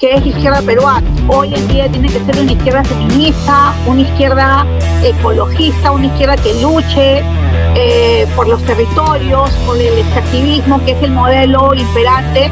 que es izquierda peruana. Hoy en día tiene que ser una izquierda feminista, una izquierda ecologista, una izquierda que luche eh, por los territorios, por el extractivismo, que es el modelo imperante.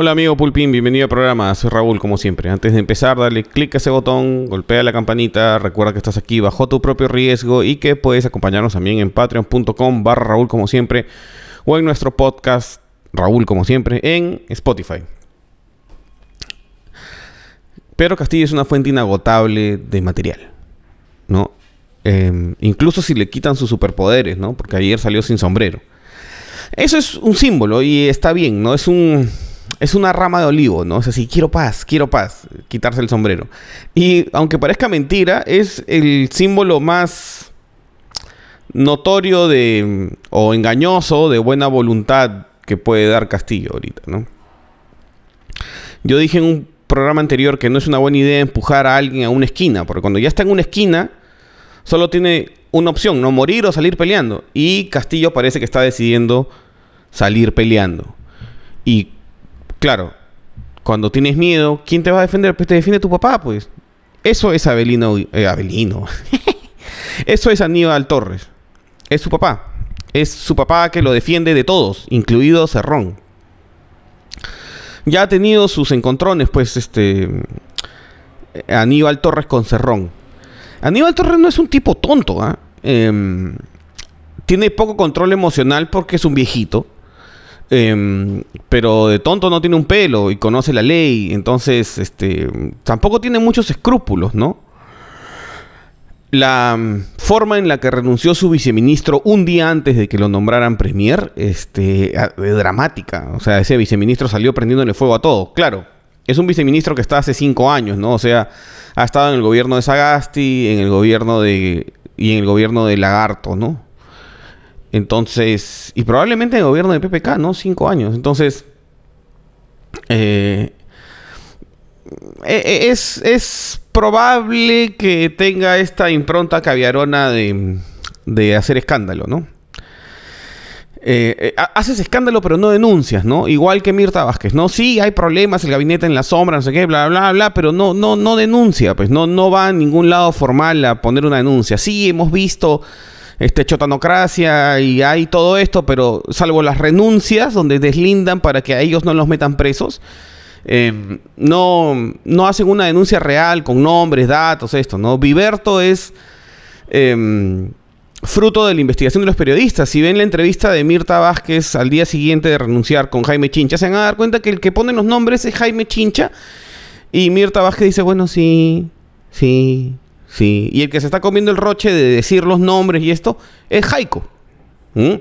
Hola amigo Pulpín, bienvenido al programa. Soy Raúl, como siempre. Antes de empezar, dale clic a ese botón, golpea la campanita, recuerda que estás aquí bajo tu propio riesgo y que puedes acompañarnos también en patreon.com barra Raúl, como siempre, o en nuestro podcast Raúl, como siempre, en Spotify. Pedro Castillo es una fuente inagotable de material, ¿no? Em, incluso si le quitan sus superpoderes, ¿no? Porque ayer salió sin sombrero. Eso es un símbolo y está bien, ¿no? Es un es una rama de olivo, ¿no? O sea, si quiero paz, quiero paz, quitarse el sombrero. Y aunque parezca mentira, es el símbolo más notorio de o engañoso de buena voluntad que puede dar Castillo ahorita, ¿no? Yo dije en un programa anterior que no es una buena idea empujar a alguien a una esquina, porque cuando ya está en una esquina, solo tiene una opción, no morir o salir peleando. Y Castillo parece que está decidiendo salir peleando. Y claro, cuando tienes miedo, ¿quién te va a defender? Pues te defiende tu papá, pues. Eso es Abelino. Eh, Abelino. Eso es Aníbal Torres. Es su papá. Es su papá que lo defiende de todos, incluido Cerrón. Ya ha tenido sus encontrones, pues, este. Aníbal Torres con Cerrón. Aníbal Torres no es un tipo tonto. Em, tiene poco control emocional porque es un viejito. Em, pero de tonto no tiene un pelo y conoce la ley, entonces este, tampoco tiene muchos escrúpulos, ¿no? La mm, forma en la que renunció su viceministro un día antes de que lo nombraran premier, este, es dramática. O sea, ese viceministro salió prendiéndole fuego a todo. Claro, es un viceministro que está hace cinco años, ¿no? O sea, ha estado en el gobierno de Sagasti, en el gobierno de y en el gobierno de Lagarto, ¿no? Entonces, y probablemente en el gobierno de PPK, ¿no? Cinco años. Entonces, eh, e, e, es, es, probable que tenga esta impronta caviarona de, de hacer escándalo, ¿no? Eh, eh, haces escándalo pero no denuncias, ¿no? Igual que Mirta Vázquez, ¿no? Sí, hay problemas, el gabinete en la sombra, no sé qué, bla, bla, bla, pero no, no, no denuncia, pues no, no va a ningún lado formal a poner una denuncia. Sí, hemos visto este, chotanocracia y hay todo esto, pero salvo las renuncias donde deslindan para que a ellos no los metan presos, eh, no, no hacen una denuncia real con nombres, datos, esto, ¿no? Viverto es em, fruto de la investigación de los periodistas. Si ven la entrevista de Mirta Vázquez al día siguiente de renunciar con Jaime Chincha, se van a dar cuenta que el que pone los nombres es Jaime Chincha y Mirta Vázquez dice, bueno, sí, sí, Sí, y el que se está comiendo el roche de decir los nombres y esto es Jaico. ¿Mm?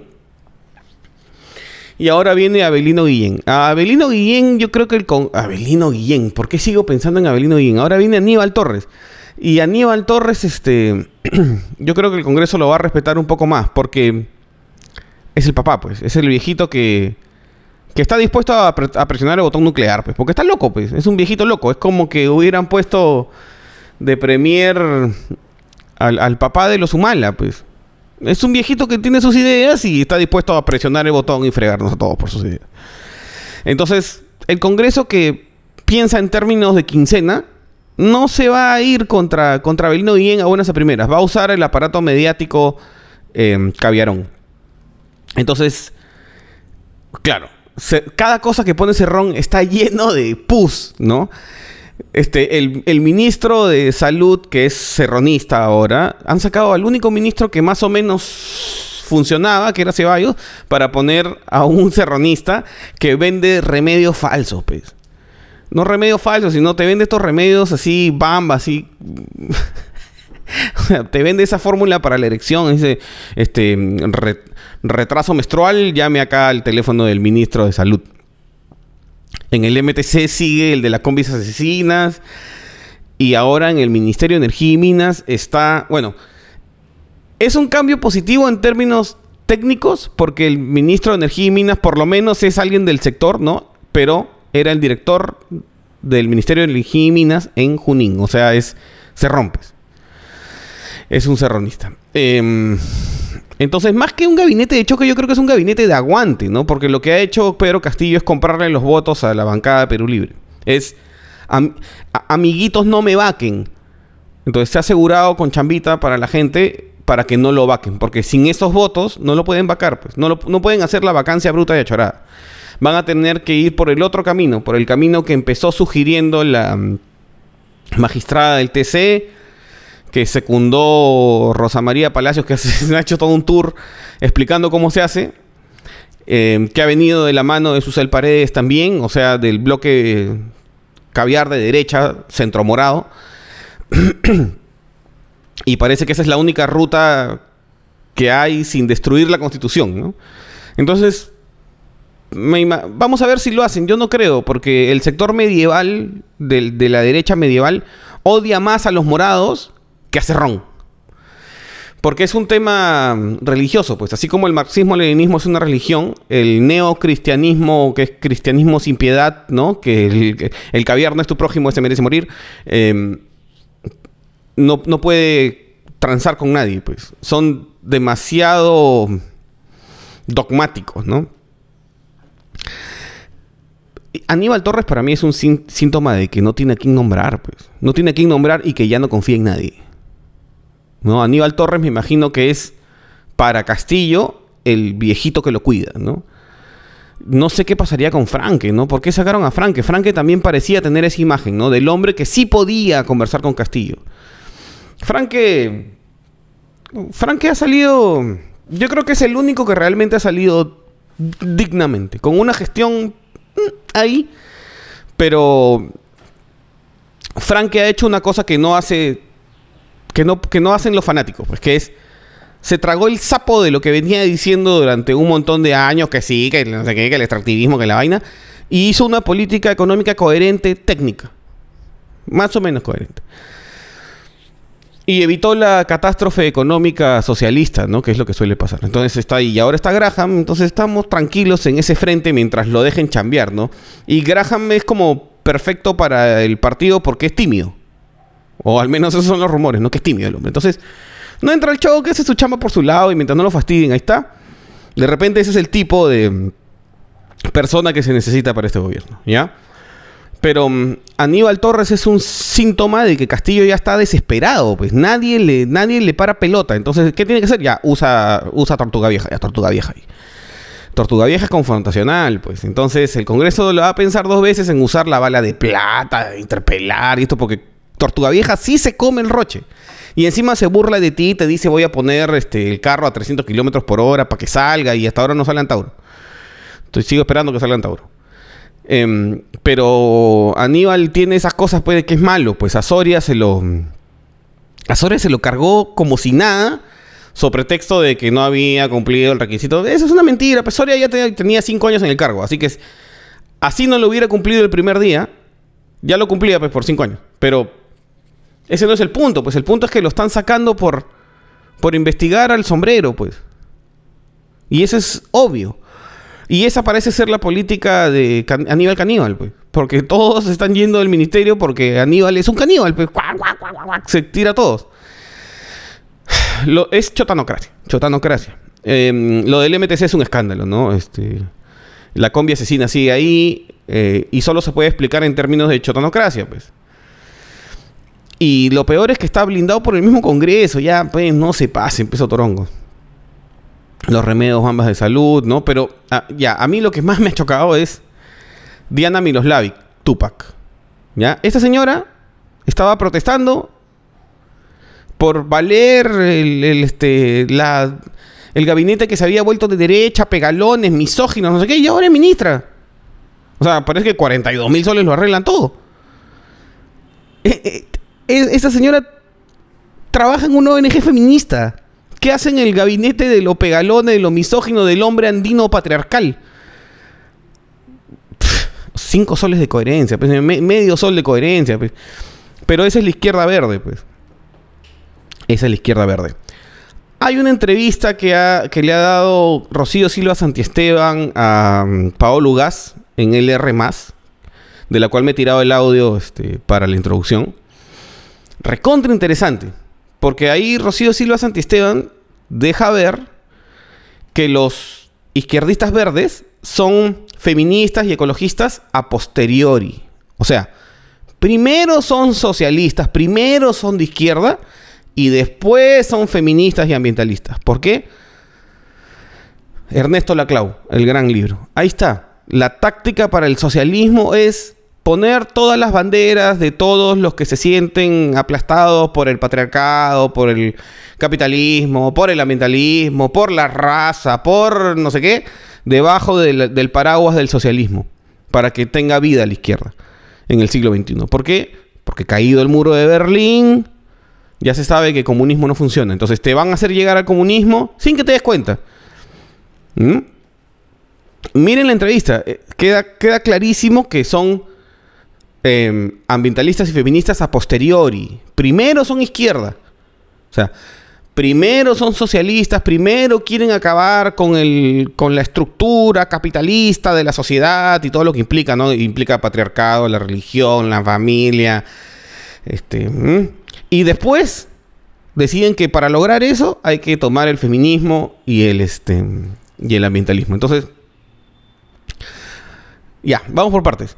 Y ahora viene Abelino Guillén. A Abelino Guillén, yo creo que el con. Abelino Guillén, ¿por qué sigo pensando en Abelino Guillén? Ahora viene Aníbal Torres. Y Aníbal Torres, este. yo creo que el Congreso lo va a respetar un poco más, porque es el papá, pues. Es el viejito que. que está dispuesto a, a presionar el botón nuclear, pues. Porque está loco, pues. Es un viejito loco. Es como que hubieran puesto de premier al, papá de los Humala, pues. Es un viejito que tiene sus ideas y está dispuesto a presionar el botón y fregarnos a todos por sus ideas. Entonces, el Congreso que piensa en términos de quincena no se va a ir contra, contra Belino Guillén a buenas a primeras. Va a usar el aparato mediático eh, caviarón. Entonces, claro, cada cosa que pone Cerrón está lleno de pus, ¿no? Este, el, ministro de salud, que es serronista ahora, han sacado al único ministro que más o menos funcionaba, que era Ceballos, para poner a un serronista que vende remedios falsos, pues. No remedios falsos, sino te vende estos remedios así, bamba, así. te vende esa fórmula para la erección, dice, este, retraso menstrual, llame acá al teléfono del ministro de salud. En el MTC sigue el de las combis asesinas. Y ahora en el Ministerio de Energía y Minas está, bueno, es un cambio positivo en términos técnicos, porque el ministro de Energía y Minas por lo menos es alguien del sector, ¿no? Pero era el director del Ministerio de Energía y Minas en Junín. O sea, es se rompe. Es un serronista. Em, entonces, más que un gabinete de choque, yo creo que es un gabinete de aguante, ¿no? Porque lo que ha hecho Pedro Castillo es comprarle los votos a la bancada de Perú Libre. Es, amiguitos no me vaquen. Entonces se ha asegurado con chambita para la gente para que no lo vaquen. Porque sin esos votos no lo pueden vacar, pues. No, no pueden hacer la vacancia bruta y achorada. Van a tener que ir por el otro camino, por el camino que empezó sugiriendo la mm, magistrada del TC, que secundó Rosa María Palacios, que ha hecho todo un tour explicando cómo se hace, eh, que ha venido de la mano de Susel Paredes también, o sea, del bloque caviar de derecha, centro morado. y parece que esa es la única ruta que hay sin destruir la constitución, Entonces, vamos a ver si lo hacen. Yo no creo, porque el sector medieval, de la derecha medieval, odia más a los morados que a Cerrón. Porque es un tema religioso, pues así como el marxismo-leninismo es una religión, el neocristianismo, que es cristianismo sin piedad, ¿no? Que el, caviar no es tu prójimo, ese merece morir, em, no, no puede transar con nadie, pues. Son demasiado dogmáticos, ¿no? Aníbal Torres para mí es un síntoma de que no tiene a quién nombrar, pues. No tiene a quién nombrar y que ya no confía en nadie. ¿No? Aníbal Torres me imagino que es para Castillo el viejito que lo cuida, ¿no? No sé qué pasaría con Franke, ¿no? ¿Por qué sacaron a Franke? Franke también parecía tener esa imagen, ¿no? Del hombre que sí podía conversar con Castillo. Franke... Franke ha salido... Yo creo que es el único que realmente ha salido dignamente, con una gestión mm, ahí, pero Franke ha hecho una cosa que no hace que no, que no hacen los fanáticos, pues que es se tragó el sapo de lo que venía diciendo durante un montón de años, que sí, que no sé que el extractivismo, que la vaina, y hizo una política económica coherente, técnica, más o menos coherente. Y evitó la catástrofe económica socialista, ¿no? Que es lo que suele pasar. Entonces está ahí. Y ahora está Graham. Entonces estamos tranquilos en ese frente mientras lo dejen chambear, ¿no? Y Graham es como perfecto para el partido porque es tímido. O al menos esos son los rumores, ¿no? Que es tímido el hombre. Entonces, no entra el choque, hace su chamba por su lado y mientras no lo fastidien, ahí está. De repente ese es el tipo de mm, persona que se necesita para este gobierno, ¿ya? Pero mm, Aníbal Torres es un síntoma de que Castillo ya está desesperado, pues nadie le, nadie le para pelota. Entonces, ¿qué tiene que hacer? Ya, usa, usa Tortuga Vieja, ya, Tortuga Vieja ahí. Tortuga Vieja es confrontacional, pues. Entonces, el Congreso lo va a pensar dos veces en usar la bala de plata, interpelar y esto porque Tortuga Vieja sí se come el roche. Y encima se burla de ti y te dice voy a poner este, el carro a 300 kilómetros por hora para que salga y hasta ahora no sale Antauro. Entonces sigo esperando que salga Antauro. Em, pero Aníbal tiene esas cosas pues, que es malo. Pues a Soria se lo... A Soria se lo cargó como si nada sobre pretexto de que no había cumplido el requisito. Eso es una mentira. Pues Soria ya tenía cinco años en el cargo. Así que así no lo hubiera cumplido el primer día. Ya lo cumplía pues por cinco años. Pero ese no es el punto, pues el punto es que lo están sacando por, por investigar al sombrero, pues. Y eso es obvio. Y esa parece ser la política de Aníbal Caníbal, pues. Porque todos están yendo del ministerio porque Aníbal es un caníbal, pues. Se tira a todos. Lo, es chotanocracia. Chotanocracia. Em, lo del MTC es un escándalo, ¿no? Este, la combi asesina sigue ahí eh, y solo se puede explicar en términos de chotanocracia, pues. Y lo peor es que está blindado por el mismo Congreso. Ya, pues, no se pase, empezó Torongo. Los remedios ambas de salud, ¿no? Pero, ah, ya, a mí lo que más me ha chocado es Diana Miloslavic, Tupac. ¿Ya? Esta señora estaba protestando por valer el, este, la, el gabinete que se había vuelto de derecha, pegalones, misóginos, no sé qué, y ahora es ministra. O sea, parece que 42 mil soles lo arreglan todo. Eh, eh, esa señora trabaja en una ONG feminista. ¿Qué hace en el gabinete de lo pegalone, de lo misógino, del hombre andino patriarcal? cinco soles de coherencia, pues, medio sol de coherencia. Pues. Pero esa es la izquierda verde, pues. Esa es la izquierda verde. Hay una entrevista que, le ha dado Rocío Silva Santiesteban a um, Paolo Gas en LR+, de la cual me he tirado el audio este, para la introducción. Recontra interesante, porque ahí Rocío Silva Santisteban deja ver que los izquierdistas verdes son feministas y ecologistas a posteriori. O sea, primero son socialistas, primero son de izquierda y después son feministas y ambientalistas. ¿Por qué? Ernesto Laclau, el gran libro. Ahí está. La táctica para el socialismo es poner todas las banderas de todos los que se sienten aplastados por el patriarcado, por el capitalismo, por el ambientalismo, por la raza, por no sé qué, debajo del, paraguas del socialismo, para que tenga vida la izquierda en el siglo XXI. ¿Por qué? Porque caído el muro de Berlín, ya se sabe que el comunismo no funciona. Entonces te van a hacer llegar al comunismo sin que te des cuenta. ¿Mm? Miren la entrevista, eh, queda, queda clarísimo que son em, ambientalistas y feministas a posteriori. Primero son izquierda. O sea, primero son socialistas, primero quieren acabar con, el, con la estructura capitalista de la sociedad y todo lo que implica, ¿no? Implica patriarcado, la religión, la familia. Este, y después deciden que para lograr eso hay que tomar el feminismo y el, este, y el ambientalismo. Entonces, ya, vamos por partes.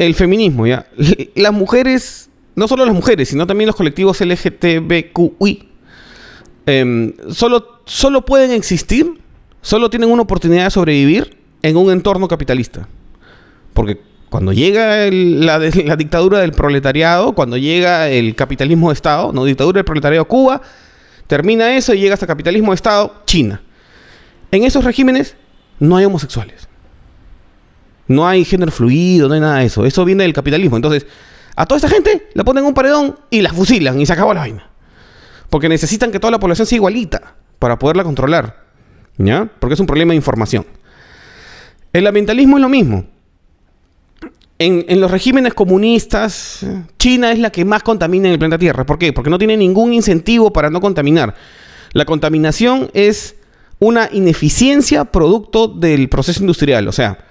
El feminismo, ya. Las mujeres, no solo las mujeres, sino también los colectivos LGTBQI, em, solo, solo pueden existir, solo tienen una oportunidad de sobrevivir en un entorno capitalista. Porque cuando llega la, la, dictadura del proletariado, cuando llega el capitalismo de Estado, no, dictadura del proletariado Cuba, termina eso y llega hasta capitalismo de Estado China. En esos regímenes no hay homosexuales. No hay género fluido, no hay nada de eso. Eso viene del capitalismo. Entonces, a toda esta gente la ponen en un paredón y la fusilan y se acabó la vaina. Porque necesitan que toda la población sea igualita para poderla controlar. ¿Ya? Porque es un problema de información. El ambientalismo es lo mismo. En, en, los regímenes comunistas, China es la que más contamina en el planeta Tierra. ¿Por qué? Porque no tiene ningún incentivo para no contaminar. La contaminación es una ineficiencia producto del proceso industrial. O sea,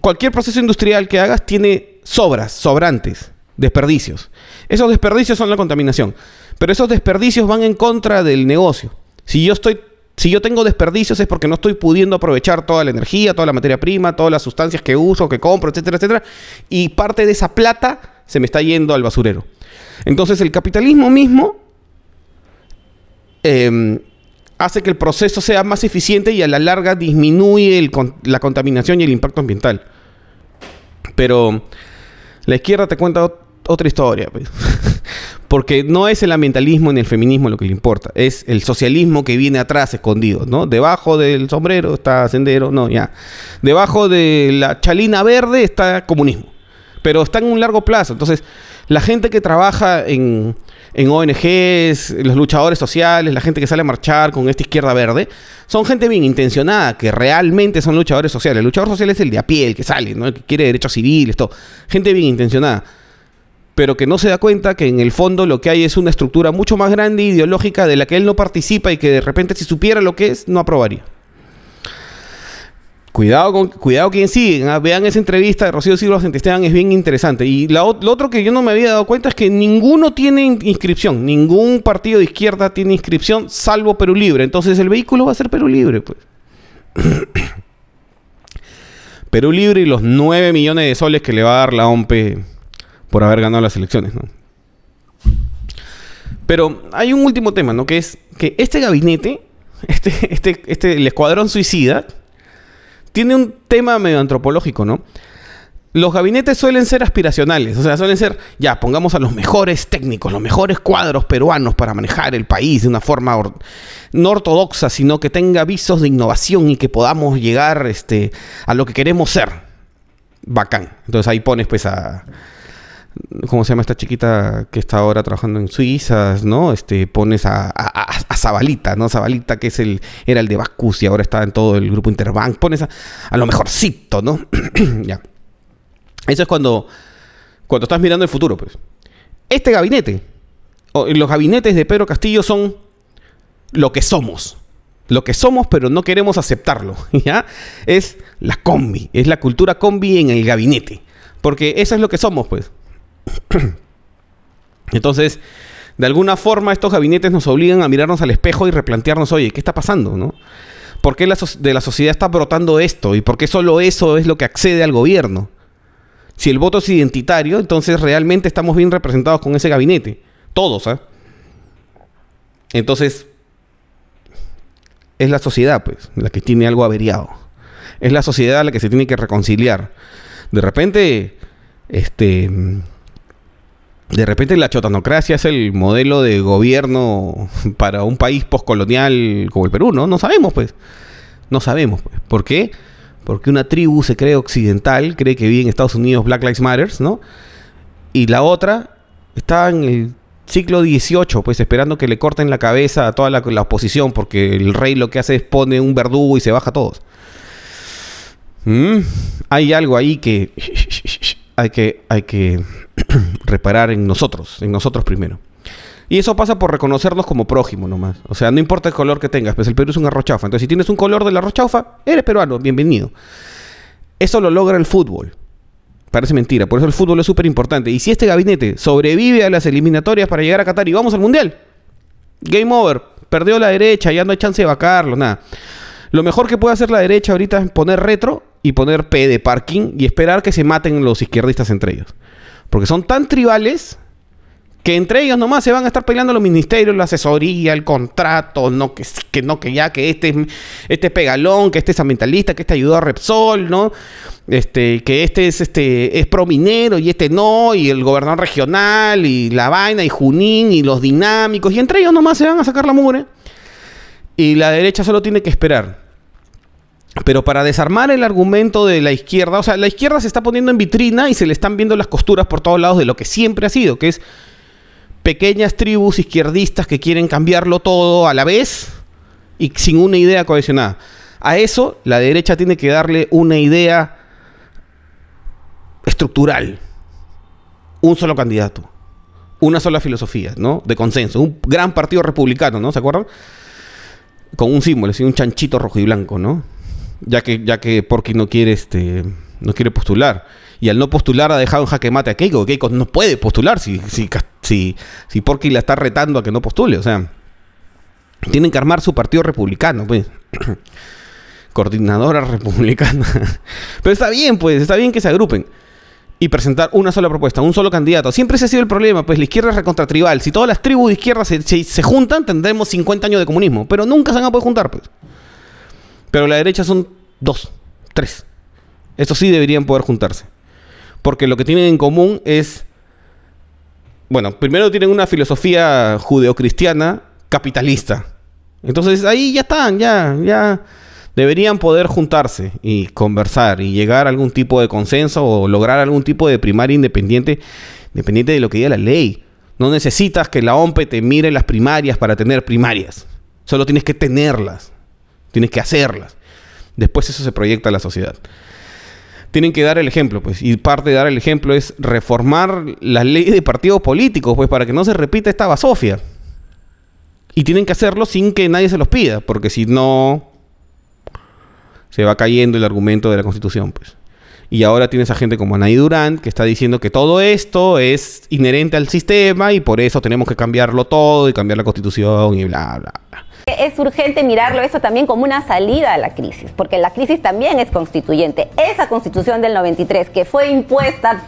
cualquier proceso industrial que hagas tiene sobras, sobrantes, desperdicios. Esos desperdicios son la contaminación. Pero esos desperdicios van en contra del negocio. Si yo estoy si yo tengo desperdicios es porque no estoy pudiendo aprovechar toda la energía, toda la materia prima, todas las sustancias que uso, que compro, etcétera, etcétera. Y parte de esa plata se me está yendo al basurero. Entonces el capitalismo mismo eh, hace que el proceso sea más eficiente y a la larga disminuye la contaminación y el impacto ambiental. Pero la izquierda te cuenta otra historia. Pues. Porque no es el ambientalismo ni el feminismo lo que le importa, es el socialismo que viene atrás escondido, ¿no? Debajo del sombrero está Sendero, no, ya. Debajo de la chalina verde está comunismo. Pero está en un largo plazo. Entonces, la gente que trabaja en, en ONGs, los luchadores sociales, la gente que sale a marchar con esta izquierda verde, son gente bien intencionada, que realmente son luchadores sociales. El luchador social es el de a pie, el que sale, ¿no? el que quiere derechos civiles, todo. Gente bien intencionada. Pero que no se da cuenta que en el fondo lo que hay es una estructura mucho más grande ideológica de la que él no participa y que de repente si supiera lo que es, no aprobaría. Cuidado con cuidado quien sigue. ¿ah? Vean esa entrevista de Rocío Silva Esteban, es bien interesante. Y lo otro que yo no me había dado cuenta es que ninguno tiene inscripción. Ningún partido de izquierda tiene inscripción, salvo Perú Libre. Entonces el vehículo va a ser Perú Libre, pues. Perú Libre y los 9 millones de soles que le va a dar la OMPE por haber ganado las elecciones. Pero hay un último tema, ¿no? Que es que este gabinete, este, este, este, el escuadrón suicida, tiene un tema medio antropológico, ¿no? Los gabinetes suelen ser aspiracionales, o sea, suelen ser, ya, pongamos a los mejores técnicos, los mejores cuadros peruanos para manejar el país de una forma no ortodoxa, sino que tenga visos de innovación y que podamos llegar este, a lo que queremos ser. Bacán. Entonces ahí pones pues a, ¿cómo se llama esta chiquita que está ahora trabajando en Suiza, ¿no? Este, pones a, a, Zabalita, ¿no? Zabalita, que es el, era el de Bacus y ahora está en todo el grupo Interbank. Pones a, a lo mejorcito, ¿no? ya. Eso es cuando, cuando estás mirando el futuro, pues. Este gabinete, los gabinetes de Pedro Castillo son lo que somos. Lo que somos, pero no queremos aceptarlo, ¿ya? Es la combi, es la cultura combi en el gabinete. Porque eso es lo que somos, pues. Entonces, de alguna forma estos gabinetes nos obligan a mirarnos al espejo y replantearnos, oye, ¿qué está pasando? ¿no? ¿Por qué de la sociedad está brotando esto? ¿Y por qué solo eso es lo que accede al gobierno? Si el voto es identitario, entonces realmente estamos bien representados con ese gabinete. Todos, ¿ah? Entonces, es la sociedad, pues, la que tiene algo averiado. Es la sociedad la que se tiene que reconciliar. De repente, este de repente la chotanocracia es el modelo de gobierno para un país postcolonial como el Perú, ¿no? No sabemos, pues. No sabemos, pues. ¿Por qué? Porque una tribu se cree occidental, cree que vive en Estados Unidos Black Lives Matter, ¿no? Y la otra está en el siglo XVIII, pues esperando que le corten la cabeza a toda la, oposición, porque el rey lo que hace es pone un verdugo y se baja a todos. ¿Mm? Hay algo ahí que hay que, hay que reparar en nosotros, en nosotros primero. Y eso pasa por reconocernos como prójimo nomás. O sea, no importa el color que tengas, pues el Perú es un arrochaufa. Entonces, si tienes un color de la arrochaufa, eres peruano, bienvenido. Eso lo logra el fútbol. Parece mentira, por eso el fútbol es súper importante. Y si este gabinete sobrevive a las eliminatorias para llegar a Qatar y vamos al Mundial, game over, perdió la derecha, ya no hay chance de vacarlo, nada. Lo mejor que puede hacer la derecha ahorita es poner retro y poner P de parking y esperar que se maten los izquierdistas entre ellos. Porque son tan tribales que entre ellos nomás se van a estar peleando los ministerios, la asesoría, el contrato, no que, que no que ya que este este pegalón, que este es ambientalista, que este ayudó a Repsol, ¿no? Este, que este es este es prominero y este no, y el gobernador regional y la vaina y Junín y los dinámicos y entre ellos nomás se van a sacar la mugre. Y la derecha solo tiene que esperar pero para desarmar el argumento de la izquierda, o sea, la izquierda se está poniendo en vitrina y se le están viendo las costuras por todos lados de lo que siempre ha sido, que es pequeñas tribus izquierdistas que quieren cambiarlo todo a la vez y sin una idea cohesionada. A eso la derecha tiene que darle una idea estructural. Un solo candidato. Una sola filosofía, ¿no? De consenso. Un gran partido republicano, ¿no? ¿Se acuerdan? Con un símbolo, así un chanchito rojo y blanco, ¿no? Ya que, ya que Porky no quiere, este, no quiere postular. Y al no postular ha dejado en jaque mate a Keiko. Keiko no puede postular si, si, si, si Porky la está retando a que no postule. O sea, tienen que armar su partido republicano, pues. Coordinadora republicana. Pero está bien, pues, está bien que se agrupen. Y presentar una sola propuesta, un solo candidato. Siempre ese ha sido el problema, pues la izquierda es recontratribal. Si todas las tribus de izquierda se, se, se juntan, tendremos 50 años de comunismo. Pero nunca se van a poder juntar, pues. Pero la derecha son dos, tres. Estos sí deberían poder juntarse. Porque lo que tienen en común es. Bueno, primero tienen una filosofía judeocristiana capitalista. Entonces ahí ya están, ya, ya deberían poder juntarse y conversar y llegar a algún tipo de consenso o lograr algún tipo de primaria independiente, independiente de lo que diga la ley. No necesitas que la OMPE te mire las primarias para tener primarias. Solo tienes que tenerlas. Tienes que hacerlas. Después eso se proyecta a la sociedad. Tienen que dar el ejemplo, pues. Y parte de dar el ejemplo es reformar la ley de partidos políticos, pues, para que no se repita esta basofia. Y tienen que hacerlo sin que nadie se los pida, porque si no, se va cayendo el argumento de la Constitución, pues. Y ahora tienes a gente como Anaí Durán que está diciendo que todo esto es inherente al sistema y por eso tenemos que cambiarlo todo y cambiar la Constitución y bla, bla, bla. Es urgente mirarlo eso también como una salida a la crisis, porque la crisis también es constituyente. Esa constitución del 93 que fue impuesta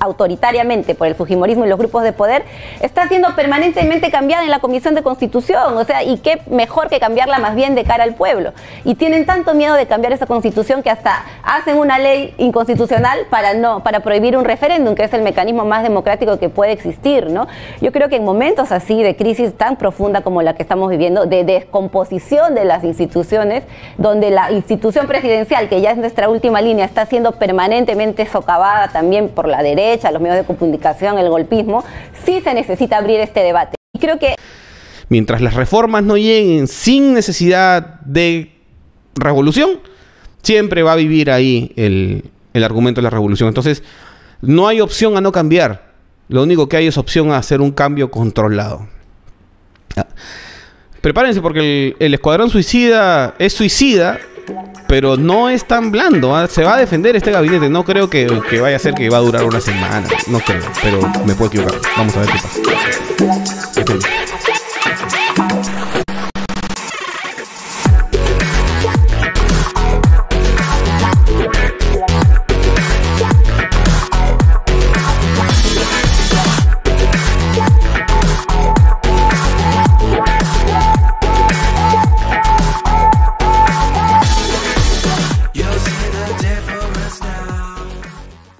autoritariamente por el Fujimorismo y los grupos de poder, está siendo permanentemente cambiada en la Comisión de Constitución. O sea, y qué mejor que cambiarla más bien de cara al pueblo. Y tienen tanto miedo de cambiar esa Constitución que hasta hacen una ley inconstitucional para no para prohibir un referéndum, que es el mecanismo más democrático que puede existir, ¿no? Yo creo que en momentos así de crisis tan profunda como la que estamos viviendo, de descomposición de las instituciones, donde la institución presidencial, que ya es nuestra última línea, está siendo permanentemente socavada también por la derecha, a los medios de comunicación, el golpismo, sí se necesita abrir este debate. Y creo que... Mientras las reformas no lleguen sin necesidad de revolución, siempre va a vivir ahí el, el argumento de la revolución. Entonces, no hay opción a no cambiar. Lo único que hay es opción a hacer un cambio controlado. Ah, prepárense porque el, escuadrón suicida es suicida pero no es tan blando. ¿ah? Se va a defender este gabinete. No creo que, que vaya a ser que va a durar una semana. No creo, pero me puedo equivocar. Vamos a ver qué pasa.